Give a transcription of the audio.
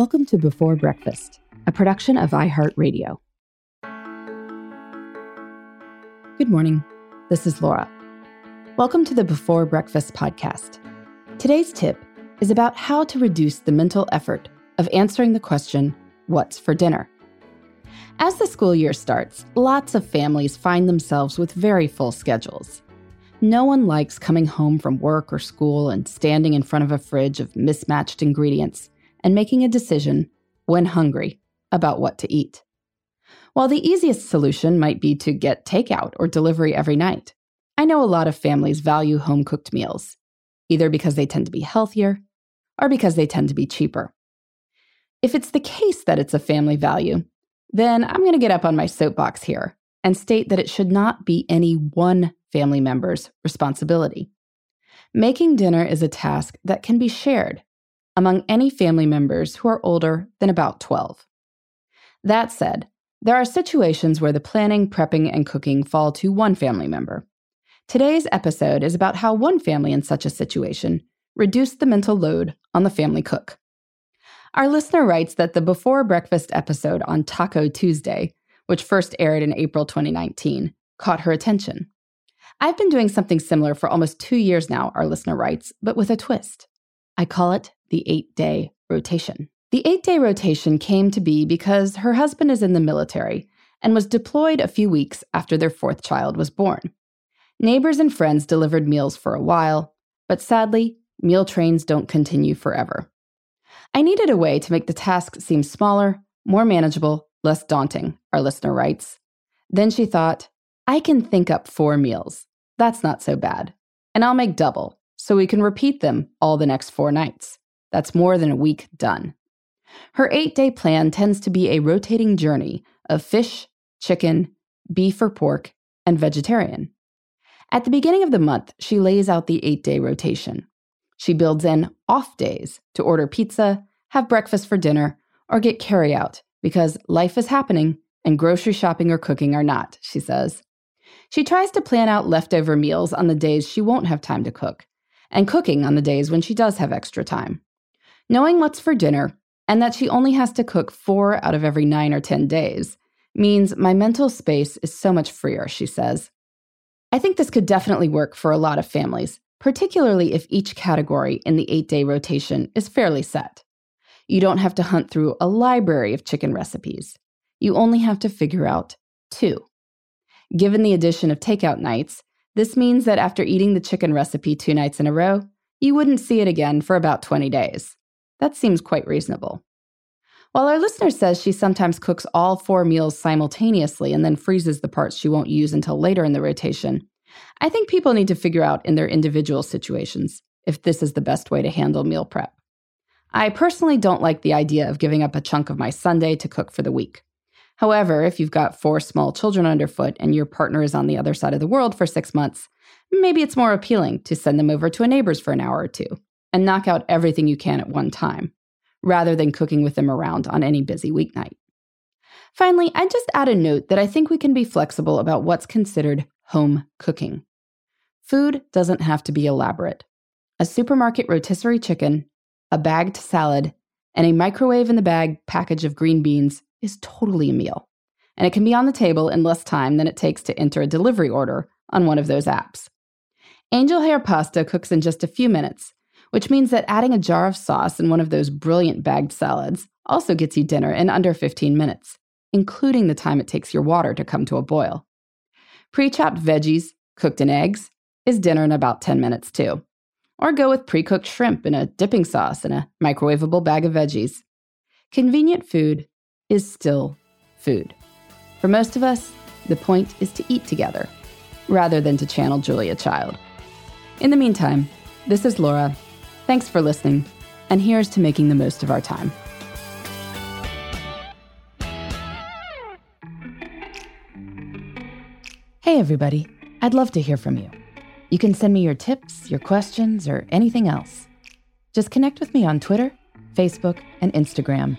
Welcome to Before Breakfast, a production of iHeartRadio. Good morning. This is Laura. Welcome to the Before Breakfast podcast. Today's tip is about how to reduce the mental effort of answering the question, What's for dinner? As the school year starts, lots of families find themselves with very full schedules. No one likes coming home from work or school and standing in front of a fridge of mismatched ingredients and making a decision, when hungry, about what to eat. While the easiest solution might be to get takeout or delivery every night, I know a lot of families value home cooked meals, either because they tend to be healthier or because they tend to be cheaper. If it's the case that it's a family value, then I'm going to get up on my soapbox here and state that it should not be any one family member's responsibility. Making dinner is a task that can be shared among any family members who are older than about 12. That said, there are situations where the planning, prepping, and cooking fall to one family member. Today's episode is about how one family in such a situation reduced the mental load on the family cook. Our listener writes that the Before Breakfast episode on Taco Tuesday, which first aired in April 2019, caught her attention. I've been doing something similar for almost two years now, our listener writes, but with a twist. I call it the eight day rotation. The eight day rotation came to be because her husband is in the military and was deployed a few weeks after their fourth child was born. Neighbors and friends delivered meals for a while, but sadly, meal trains don't continue forever. I needed a way to make the task seem smaller, more manageable, less daunting, our listener writes. Then she thought, I can think up four meals. That's not so bad. And I'll make double, so we can repeat them all the next four nights. That's more than a week done. Her eight day plan tends to be a rotating journey of fish, chicken, beef or pork, and vegetarian. At the beginning of the month, she lays out the eight day rotation. She builds in off days to order pizza, have breakfast for dinner, or get carryout because life is happening and grocery shopping or cooking are not, she says. She tries to plan out leftover meals on the days she won't have time to cook, and cooking on the days when she does have extra time. Knowing what's for dinner and that she only has to cook four out of every nine or 10 days means my mental space is so much freer, she says. I think this could definitely work for a lot of families, particularly if each category in the eight day rotation is fairly set. You don't have to hunt through a library of chicken recipes. You only have to figure out two. Given the addition of takeout nights, this means that after eating the chicken recipe two nights in a row, you wouldn't see it again for about 20 days. That seems quite reasonable. While our listener says she sometimes cooks all four meals simultaneously and then freezes the parts she won't use until later in the rotation, I think people need to figure out in their individual situations if this is the best way to handle meal prep. I personally don't like the idea of giving up a chunk of my Sunday to cook for the week. However, if you've got four small children underfoot and your partner is on the other side of the world for six months, maybe it's more appealing to send them over to a neighbor's for an hour or two and knock out everything you can at one time, rather than cooking with them around on any busy weeknight. Finally, I'd just add a note that I think we can be flexible about what's considered home cooking. Food doesn't have to be elaborate. A supermarket rotisserie chicken, a bagged salad, and a microwave in the bag package of green beans is totally a meal. And it can be on the table in less time than it takes to enter a delivery order on one of those apps. Angel hair pasta cooks in just a few minutes which means that adding a jar of sauce in one of those brilliant bagged salads also gets you dinner in under 15 minutes, including the time it takes your water to come to a boil. Pre chopped veggies, cooked in eggs, is dinner in about 10 minutes too. Or go with pre cooked shrimp in a dipping sauce and a microwavable bag of veggies. Convenient food is still food. For most of us, the point is to eat together rather than to channel Julia Child. In the meantime, this is Laura Thanks for listening, and here's to making the most of our time. Hey, everybody. I'd love to hear from you. You can send me your tips, your questions, or anything else. Just connect with me on Twitter, Facebook, and Instagram